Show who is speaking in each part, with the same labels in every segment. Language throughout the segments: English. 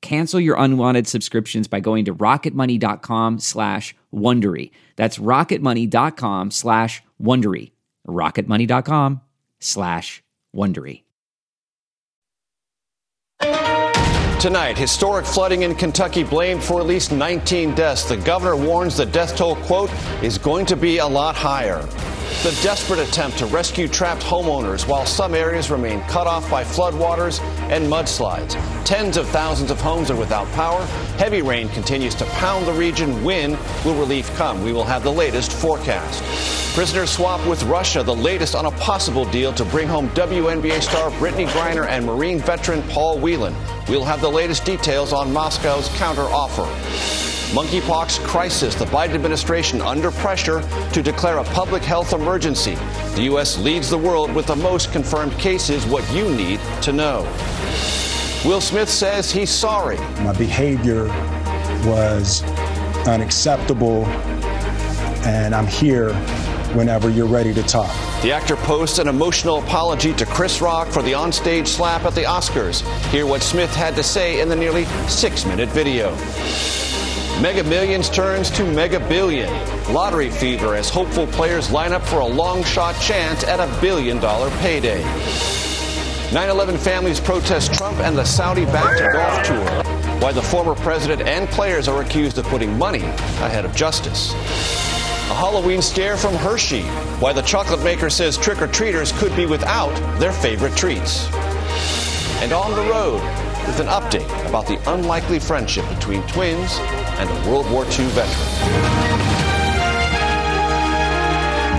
Speaker 1: Cancel your unwanted subscriptions by going to rocketmoney.com slash Wondery. That's rocketmoney.com slash Wondery. rocketmoney.com slash Wondery.
Speaker 2: Tonight, historic flooding in Kentucky blamed for at least 19 deaths. The governor warns the death toll, quote, is going to be a lot higher. The desperate attempt to rescue trapped homeowners while some areas remain cut off by floodwaters and mudslides. Tens of thousands of homes are without power. Heavy rain continues to pound the region. When will relief come? We will have the latest forecast. Prisoner swap with Russia, the latest on a possible deal to bring home WNBA star Brittney Griner and Marine veteran Paul Whelan. We'll have the latest details on Moscow's counteroffer. Monkeypox crisis. The Biden administration under pressure to declare a public health emergency. The U.S. leads the world with the most confirmed cases. What you need to know. Will Smith says he's sorry.
Speaker 3: My behavior was unacceptable, and I'm here whenever you're ready to talk.
Speaker 2: The actor posts an emotional apology to Chris Rock for the onstage slap at the Oscars. Hear what Smith had to say in the nearly six minute video. Mega Millions turns to Mega Billion. Lottery fever as hopeful players line up for a long shot chance at a billion dollar payday. 9 11 families protest Trump and the Saudi backed golf tour. Why the former president and players are accused of putting money ahead of justice. A Halloween scare from Hershey. Why the chocolate maker says trick or treaters could be without their favorite treats. And on the road with an update about the unlikely friendship between twins and a World War II veteran.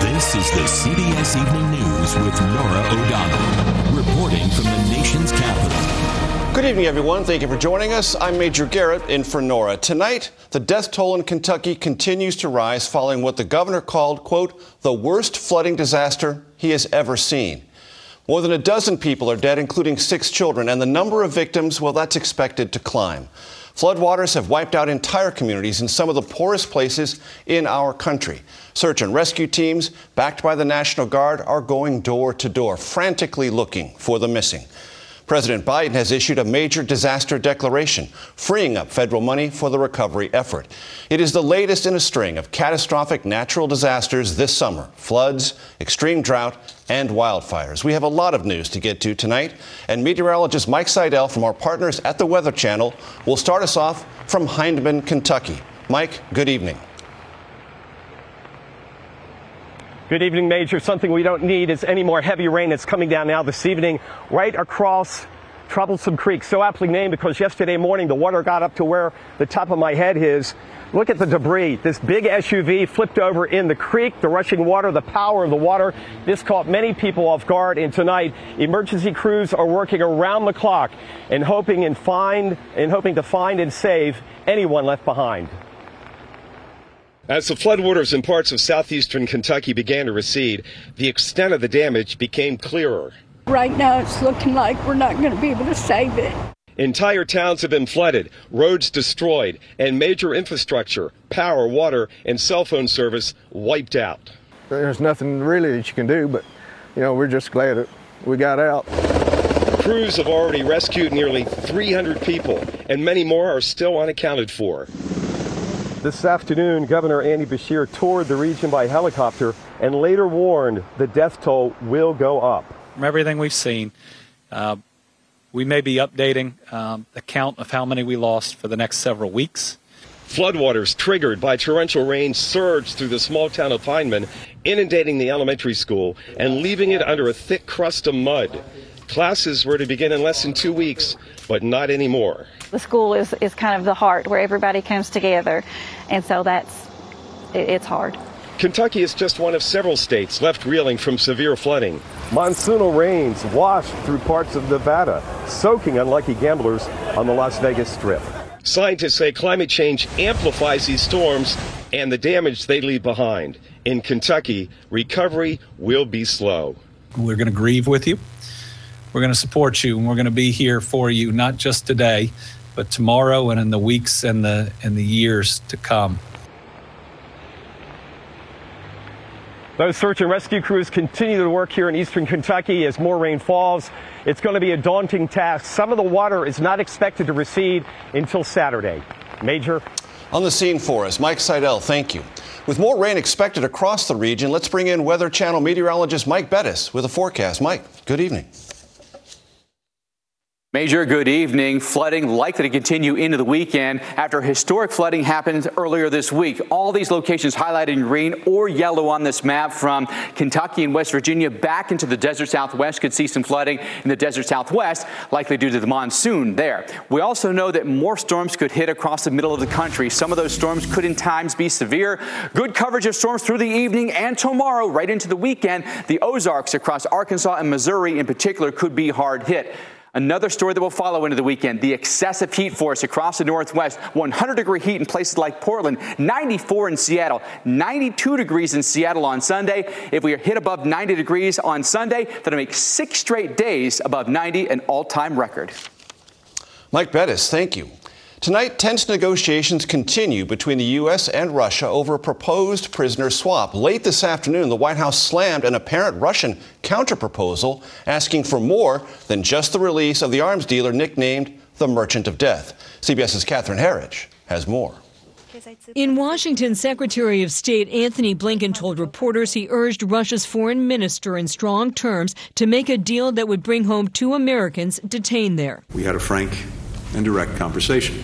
Speaker 4: This is the CBS Evening News with Norah O'Donnell, reporting from the nation's capital.
Speaker 2: Good evening, everyone. Thank you for joining us. I'm Major Garrett in for Norah. Tonight, the death toll in Kentucky continues to rise following what the governor called, quote, the worst flooding disaster he has ever seen. More than a dozen people are dead, including six children, and the number of victims, well, that's expected to climb. Floodwaters have wiped out entire communities in some of the poorest places in our country. Search and rescue teams, backed by the National Guard, are going door to door, frantically looking for the missing. President Biden has issued a major disaster declaration, freeing up federal money for the recovery effort. It is the latest in a string of catastrophic natural disasters this summer floods, extreme drought, and wildfires. We have a lot of news to get to tonight, and meteorologist Mike Seidel from our partners at the Weather Channel will start us off from Hindman, Kentucky. Mike, good evening.
Speaker 5: Good evening, Major. Something we don't need is any more heavy rain that's coming down now this evening right across Troublesome Creek. So aptly named because yesterday morning the water got up to where the top of my head is. Look at the debris. This big SUV flipped over in the creek, the rushing water, the power of the water. This caught many people off guard. And tonight, emergency crews are working around the clock and hoping and find and hoping to find and save anyone left behind.
Speaker 6: As the floodwaters in parts of southeastern Kentucky began to recede, the extent of the damage became clearer.
Speaker 7: Right now, it's looking like we're not going to be able to save it.
Speaker 6: Entire towns have been flooded, roads destroyed, and major infrastructure, power, water, and cell phone service wiped out.
Speaker 8: There's nothing really that you can do, but, you know, we're just glad that we got out.
Speaker 6: Crews have already rescued nearly 300 people, and many more are still unaccounted for.
Speaker 5: This afternoon, Governor Andy Beshear toured the region by helicopter and later warned the death toll will go up.
Speaker 9: From everything we've seen, uh, we may be updating um, the count of how many we lost for the next several weeks.
Speaker 6: Floodwaters triggered by torrential rain surged through the small town of Hindman, inundating the elementary school and leaving it under a thick crust of mud. Classes were to begin in less than two weeks, but not anymore.
Speaker 10: The school is, is kind of the heart where everybody comes together, and so that's it, it's hard.
Speaker 6: Kentucky is just one of several states left reeling from severe flooding.
Speaker 5: Monsoonal rains washed through parts of Nevada, soaking unlucky gamblers on the Las Vegas Strip.
Speaker 6: Scientists say climate change amplifies these storms and the damage they leave behind. In Kentucky, recovery will be slow.
Speaker 9: We're going to grieve with you. We're going to support you, and we're going to be here for you, not just today, but tomorrow and in the weeks and the and the years to come.
Speaker 5: Those search and rescue crews continue to work here in eastern Kentucky as more rain falls. It's going to be a daunting task. Some of the water is not expected to recede until Saturday. Major.
Speaker 2: On the scene for us, Mike Seidel, thank you. With more rain expected across the region, let's bring in Weather Channel meteorologist Mike Bettis with a forecast. Mike, good evening.
Speaker 11: Major, good evening. Flooding likely to continue into the weekend after historic flooding happened earlier this week. All these locations highlighted in green or yellow on this map from Kentucky and West Virginia back into the desert southwest could see some flooding in the desert southwest, likely due to the monsoon there. We also know that more storms could hit across the middle of the country. Some of those storms could in times be severe. Good coverage of storms through the evening and tomorrow, right into the weekend. The Ozarks across Arkansas and Missouri in particular could be hard hit. Another story that will follow into the weekend the excessive heat force across the Northwest. 100 degree heat in places like Portland, 94 in Seattle, 92 degrees in Seattle on Sunday. If we are hit above 90 degrees on Sunday, that'll make six straight days above 90, an all time record.
Speaker 2: Mike Bettis, thank you. Tonight, tense negotiations continue between the U.S. and Russia over a proposed prisoner swap. Late this afternoon, the White House slammed an apparent Russian counterproposal asking for more than just the release of the arms dealer nicknamed the Merchant of Death. CBS's Catherine Herridge has more.
Speaker 12: In Washington, Secretary of State Antony Blinken told reporters he urged Russia's foreign minister in strong terms to make a deal that would bring home two Americans detained there.
Speaker 13: We had a frank and direct conversation.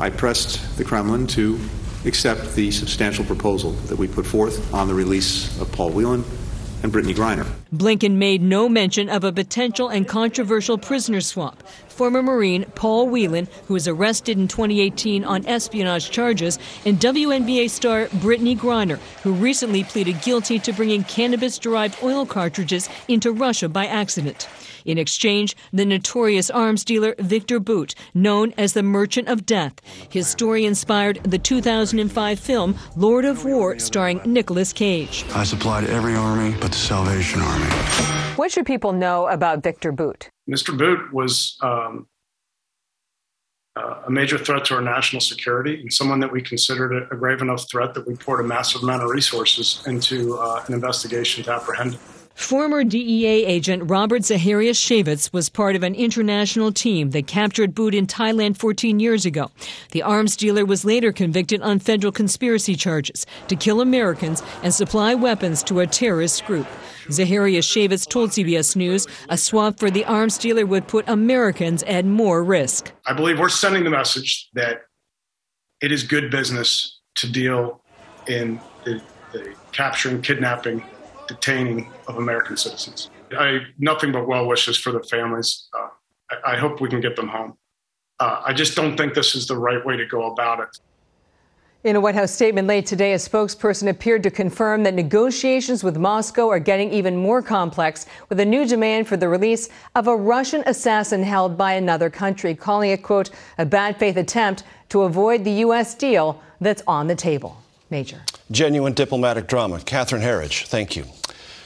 Speaker 13: I pressed the Kremlin to accept the substantial proposal that we put forth on the release of Paul Whelan and Brittney Griner.
Speaker 12: Blinken made no mention of a potential and controversial prisoner swap. Former Marine Paul Whelan, who was arrested in 2018 on espionage charges, and WNBA star Brittney Griner, who recently pleaded guilty to bringing cannabis derived oil cartridges into Russia by accident. In exchange, the notorious arms dealer Victor Bout, known as the Merchant of Death. His story inspired the 2005 film Lord of War, starring Nicolas Cage.
Speaker 14: I supplied every army but the Salvation Army.
Speaker 15: What should people know about Victor Bout?
Speaker 16: Mr. Bout was um, uh, a major threat to our national security and someone that we considered a, a grave enough threat that we poured a massive amount of resources into uh, an investigation to apprehend him.
Speaker 12: Former DEA agent Robert Zachariasiewicz was part of an international team that captured Bout in Thailand 14 years ago. The arms dealer was later convicted on federal conspiracy charges to kill Americans and supply weapons to a terrorist group. Zachariasiewicz told CBS News a swap for the arms dealer would put Americans at more risk.
Speaker 16: I believe we're sending the message that it is good business to deal in the, the capturing, kidnapping, detaining of American citizens. I nothing but well wishes for the families. Uh, I, I, hope we can get them home. Uh, I just don't think this is the right way to go about it.
Speaker 15: In a White House statement late today, a spokesperson appeared to confirm that negotiations with Moscow are getting even more complex with a new demand for the release of a Russian assassin held by another country, calling it, quote, a bad faith attempt to avoid the U.S. deal that's on the table. Major.
Speaker 2: Genuine diplomatic drama. Catherine Herridge, thank you.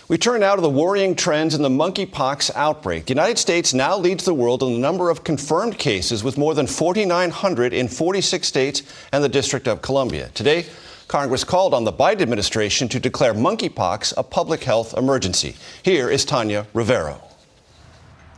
Speaker 2: We turn now to the worrying trends in the monkeypox outbreak. The United States now leads the world in the number of confirmed cases with more than 4,900 in 46 states and the District of Columbia. Today, Congress called on the Biden administration to declare monkeypox a public health emergency. Here is Tanya Rivero.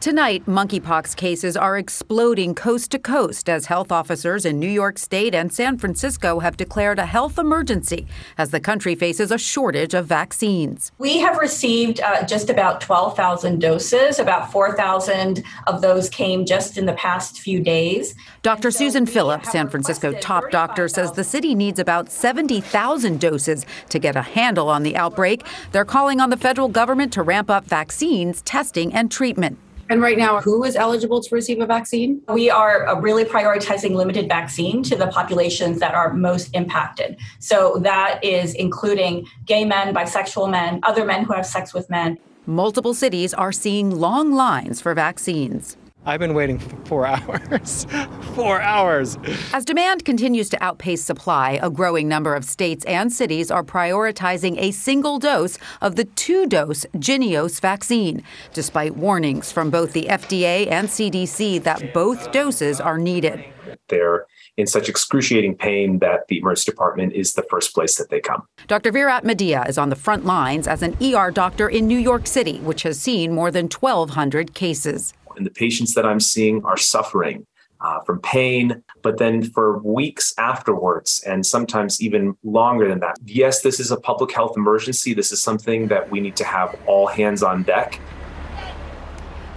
Speaker 17: Tonight, monkeypox cases are exploding coast to coast as health officers in New York State and San Francisco have declared a health emergency as the country faces a shortage of vaccines.
Speaker 18: We have received uh, just about 12,000 doses. About 4,000 of those came just in the past few days.
Speaker 17: Dr. So Susan Phillips, San Francisco top doctor, says the city needs about 70,000 doses to get a handle on the outbreak. They're calling on the federal government to ramp up vaccines, testing, and treatment.
Speaker 18: And right now, who is eligible to receive a vaccine? We are uh, really prioritizing limited vaccine to the populations that are most impacted. So that is including gay men, bisexual men, other men who have sex with men.
Speaker 17: Multiple cities are seeing long lines for vaccines.
Speaker 19: I've been waiting for four hours. four hours.
Speaker 17: As demand continues to outpace supply, a growing number of states and cities are prioritizing a single dose of the two dose Jynneos vaccine, despite warnings from both the FDA and CDC that both doses are needed.
Speaker 20: They're in such excruciating pain that the emergency department is the first place that they come.
Speaker 17: Dr. Virat Medea is on the front lines as an ER doctor in New York City, which has seen more than 1,200 cases
Speaker 20: and the patients that I'm seeing are suffering uh, from pain, but then for weeks afterwards, and sometimes even longer than that. Yes, this is a public health emergency. This is something that we need to have all hands on deck.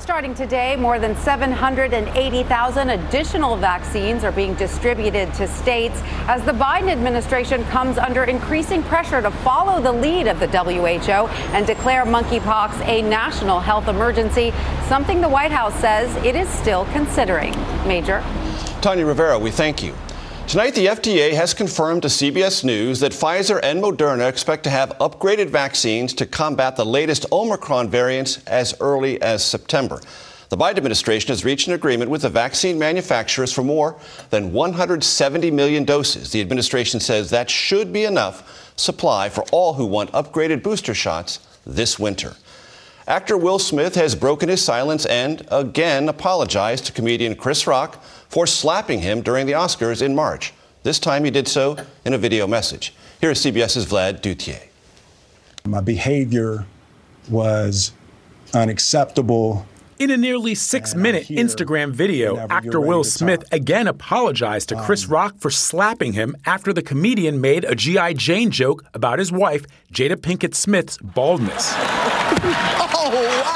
Speaker 17: Starting today, more than 780,000 additional vaccines are being distributed to states as the Biden administration comes under increasing pressure to follow the lead of the WHO and declare monkeypox a national health emergency, something the White House says it is still considering. Major.
Speaker 2: Tanya Rivero, we thank you. Tonight, the FDA has confirmed to CBS News that Pfizer and Moderna expect to have upgraded vaccines to combat the latest Omicron variants as early as September. The Biden administration has reached an agreement with the vaccine manufacturers for more than 170 million doses. The administration says that should be enough supply for all who want upgraded booster shots this winter. Actor Will Smith has broken his silence and again apologized to comedian Chris Rock for slapping him during the Oscars in March. This time he did so in a video message. Here is CBS's Vlad Duthiers.
Speaker 3: My behavior was unacceptable.
Speaker 21: In a nearly six minute Instagram video, actor Will Smith again apologized to Chris um, Rock for slapping him after the comedian made a G.I. Jane joke about his wife, Jada Pinkett Smith's baldness.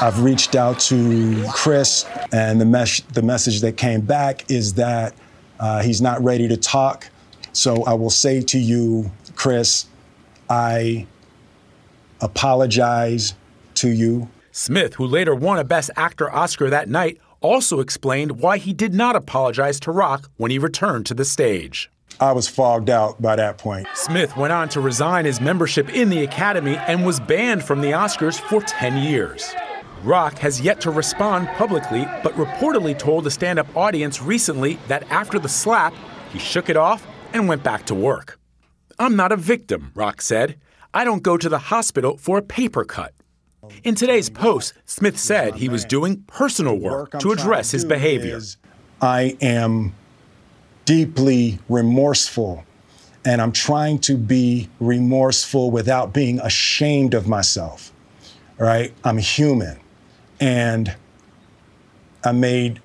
Speaker 3: I've reached out to Chris, and the, mes- the message that came back is that uh, he's not ready to talk. So I will say to you, Chris, I apologize to you.
Speaker 21: Smith, who later won a Best Actor Oscar that night, also explained why he did not apologize to Rock when he returned to the stage.
Speaker 3: I was fogged out by that point.
Speaker 21: Smith went on to resign his membership in the Academy and was banned from the Oscars for 10 years. Rock has yet to respond publicly, but reportedly told a stand up audience recently that after the slap, he shook it off and went back to work. I'm not a victim, Rock said. I don't go to the hospital for a paper cut. In today's post, Smith said he was doing personal work to address his behavior.
Speaker 3: I am deeply remorseful. And I'm trying to be remorseful without being ashamed of myself. Right? I'm human. And I made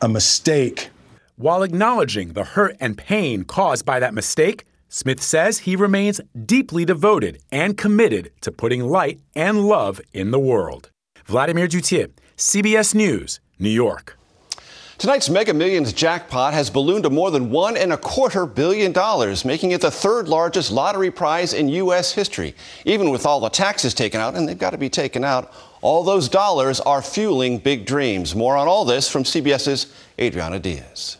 Speaker 3: a mistake.
Speaker 21: While acknowledging the hurt and pain caused by that mistake, Smith says he remains deeply devoted and committed to putting light and love in the world. Vladimir Duthiers, CBS News, New York.
Speaker 2: Tonight's Mega Millions jackpot has ballooned to more than one and a quarter billion dollars, making it the third largest lottery prize in U.S. history. Even with all the taxes taken out, and they've got to be taken out, all those dollars are fueling big dreams. More on all this from CBS's Adriana Diaz.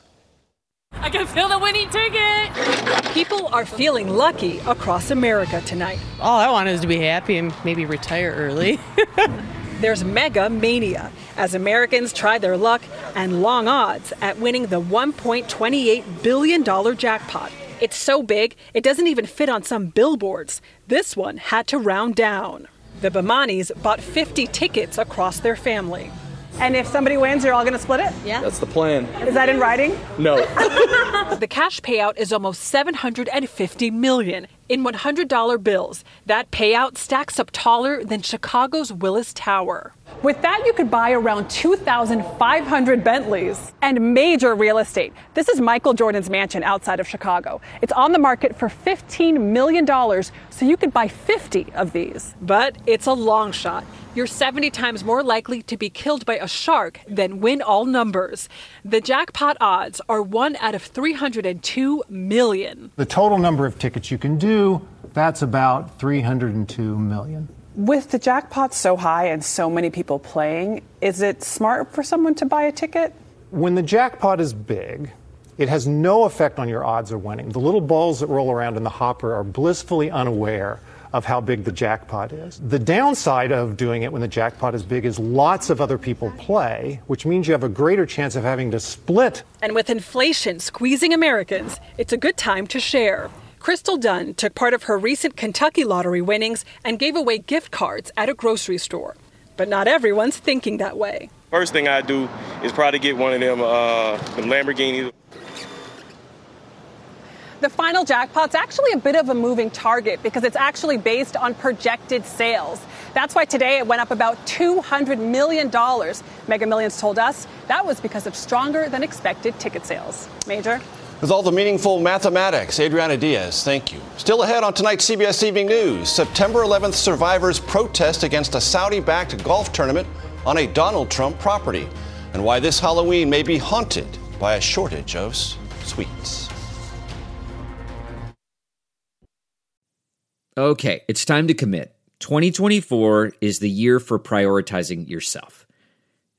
Speaker 22: I can feel the winning ticket.
Speaker 23: People are feeling lucky across America tonight.
Speaker 22: All I want is to be happy and maybe retire early.
Speaker 23: There's mega mania as Americans try their luck and long odds at winning the $1.28 billion jackpot. It's so big, it doesn't even fit on some billboards. This one had to round down. The Bamanis bought 50 tickets across their family.
Speaker 24: And if somebody wins, you're all going to split it?
Speaker 23: Yeah.
Speaker 25: That's the plan.
Speaker 24: Is that in writing?
Speaker 25: No.
Speaker 23: the cash payout is almost 750 million in $100 bills. That payout stacks up taller than Chicago's Willis Tower.
Speaker 24: With that, you could buy around 2,500 Bentleys and major real estate. This is Michael Jordan's mansion outside of Chicago. It's on the market for $15 million, so you could buy 50 of these.
Speaker 23: But it's a long shot. You're 70 times more likely to be killed by a shark than win all numbers. The jackpot odds are 1 out of 302 million.
Speaker 26: The total number of tickets you can do, that's about 302 million.
Speaker 24: With the jackpot so high and so many people playing, is it smart for someone to buy a ticket?
Speaker 26: When the jackpot is big, it has no effect on your odds of winning. The little balls that roll around in the hopper are blissfully unaware of how big the jackpot is. The downside of doing it when the jackpot is big is lots of other people play, which means you have a greater chance of having to split.
Speaker 23: And with inflation squeezing Americans, it's a good time to share. Crystal Dunn took part of her recent Kentucky lottery winnings and gave away gift cards at a grocery store. But not everyone's thinking that way.
Speaker 27: First thing I do is probably get one of them, uh, them Lamborghinis.
Speaker 24: The final jackpot's actually a bit of a moving target because it's actually based on projected sales. That's why today it went up about $200 million. Mega Millions told us that was because of stronger than expected ticket sales. Major?
Speaker 2: With all the meaningful mathematics, Adriana Diaz, thank you. Still ahead on tonight's CBS Evening News, September 11th survivors protest against a Saudi backed golf tournament on a Donald Trump property, and why this Halloween may be haunted by a shortage of sweets.
Speaker 1: Okay, it's time to commit. 2024 is the year for prioritizing yourself.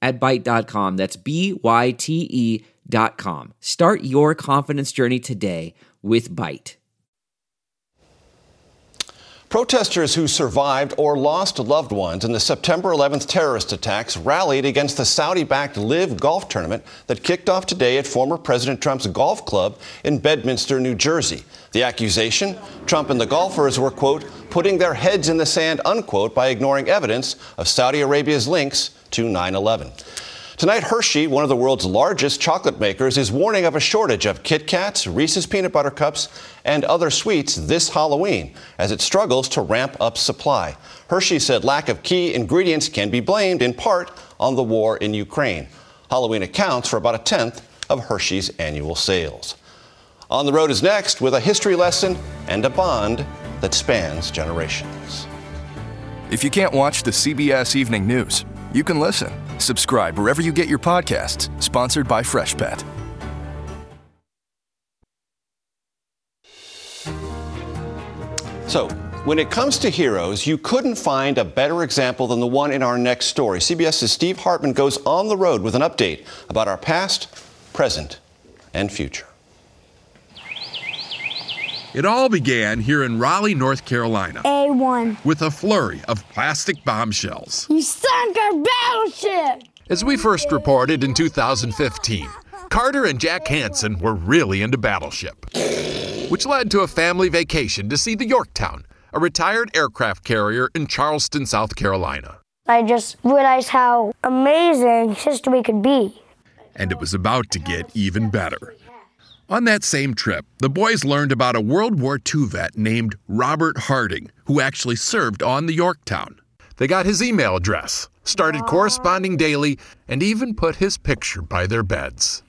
Speaker 1: at Byte.com. That's B-Y-T-E dot com. Start your confidence journey today with Byte.
Speaker 2: Protesters who survived or lost loved ones in the September 11th terrorist attacks rallied against the Saudi backed LIV golf tournament that kicked off today at former President Trump's golf club in Bedminster, New Jersey. The accusation Trump and the golfers were, quote, putting their heads in the sand, unquote, by ignoring evidence of Saudi Arabia's links to 9 11. Tonight, Hershey, one of the world's largest chocolate makers, is warning of a shortage of Kit Kats, Reese's peanut butter cups, and other sweets this Halloween as it struggles to ramp up supply. Hershey said lack of key ingredients can be blamed in part on the war in Ukraine. Halloween accounts for about a tenth of Hershey's annual sales. On the Road is next with a history lesson and a bond that spans generations.
Speaker 13: If you can't watch the CBS Evening News, you can listen. Subscribe wherever you get your podcasts. Sponsored by Freshpet.
Speaker 2: So, when it comes to heroes, you couldn't find a better example than the one in our next story. CBS's Steve Hartman goes on the road with an update about our past, present, and future.
Speaker 28: It all began here in Raleigh, North Carolina,
Speaker 29: A1.
Speaker 28: with a flurry of plastic bombshells.
Speaker 29: You sunk our battleship!
Speaker 28: As we first reported in 2015, Carter and Jack Hansen were really into Battleship, which led to a family vacation to see the Yorktown, a retired aircraft carrier in Charleston, South Carolina.
Speaker 29: I just realized how amazing history could be.
Speaker 28: And it was about to get even better. On that same trip, the boys learned about a World War II vet named Robert Harding, who actually served on the Yorktown. They got his email address, started corresponding daily, and even put his picture by their beds.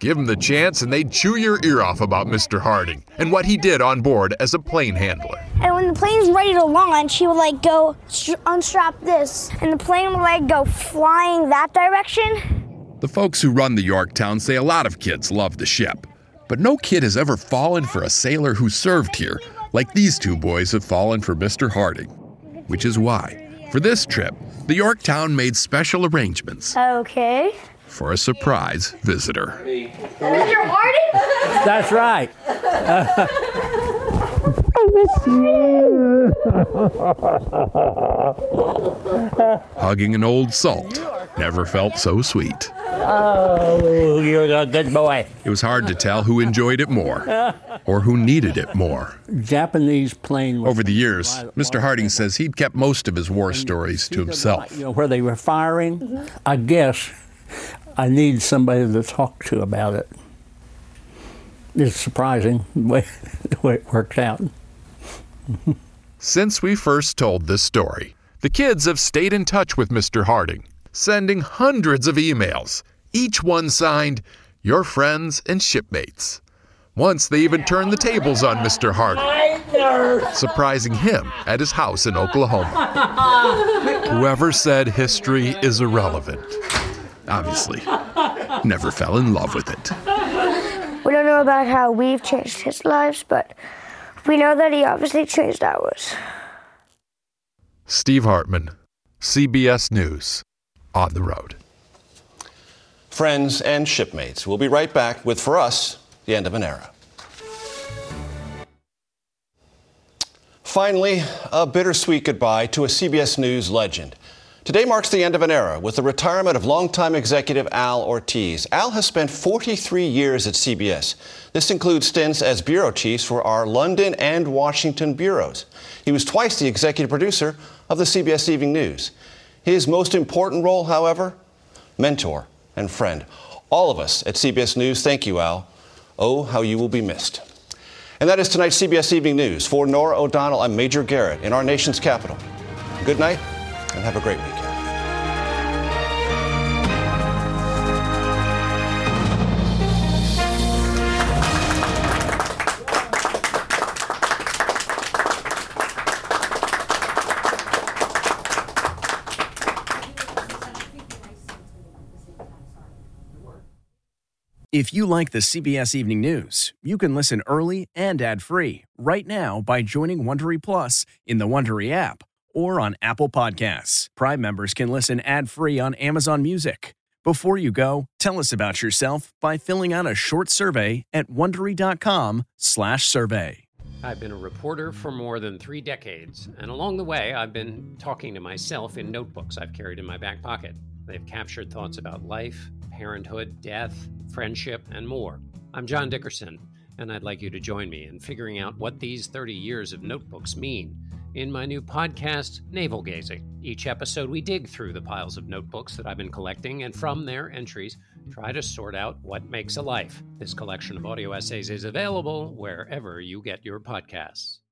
Speaker 28: Give them the chance, and they'd chew your ear off about Mr. Harding and what he did on board as a plane handler.
Speaker 29: And when the plane's ready to launch, he would like go str- unstrap this, and the plane would like go flying that direction.
Speaker 28: The folks who run the Yorktown say a lot of kids love the ship, but no kid has ever fallen for a sailor who served here like these two boys have fallen for Mr. Harding. Which is why, for this trip, the Yorktown made special arrangements
Speaker 29: Okay.
Speaker 28: for a surprise visitor.
Speaker 29: Mr. Harding?
Speaker 30: That's right.
Speaker 28: Hugging an old salt never felt so sweet.
Speaker 30: Oh, you're a good boy.
Speaker 28: It was hard to tell who enjoyed it more or who needed it more.
Speaker 30: Japanese plane.
Speaker 28: Over the years, Mr. Harding says he'd kept most of his war stories to himself.
Speaker 30: You know where they were firing. I guess I need somebody to talk to about it. It's surprising the way, the way it worked out.
Speaker 28: Since we first told this story, the kids have stayed in touch with Mr. Harding, sending hundreds of emails, each one signed, Your Friends and Shipmates. Once they even turned the tables on Mr. Harding, surprising him at his house in Oklahoma. Whoever said history is irrelevant, obviously, never fell in love with it.
Speaker 29: We don't know about how we've changed his lives, but we know that he obviously changed ours.
Speaker 28: Steve Hartman, CBS News, on the road.
Speaker 2: Friends and shipmates. We'll be right back with, for us, the end of an era. Finally, a bittersweet goodbye to a CBS News legend. Today marks the end of an era with the retirement of longtime executive Al Ortiz. Al has spent 43 years at CBS. This includes stints as bureau chiefs for our London and Washington bureaus. He was twice the executive producer of the CBS Evening News. His most important role, however, mentor and friend. All of us at CBS News thank you, Al. Oh, how you will be missed. And that is tonight's CBS Evening News. For Norah O'Donnell, I'm Major Garrett in our nation's capital. Good night and have a great weekend.
Speaker 31: If you like the CBS Evening News, you can listen early and ad-free right now by joining Wondery Plus in the Wondery app or on Apple Podcasts. Prime members can listen ad-free on Amazon Music. Before you go, tell us about yourself by filling out a short survey at wondery.com/survey.
Speaker 32: I've been a reporter for more than three decades, and along the way, I've been talking to myself in notebooks I've carried in my back pocket. They've captured thoughts about life, parenthood, death, friendship, and more. I'm John Dickerson, and I'd like you to join me in figuring out what these 30 years of notebooks mean in my new podcast, Navel Gazing. Each episode, we dig through the piles of notebooks that I've been collecting, and from their entries, try to sort out what makes a life. This collection of audio essays is available wherever you get your podcasts.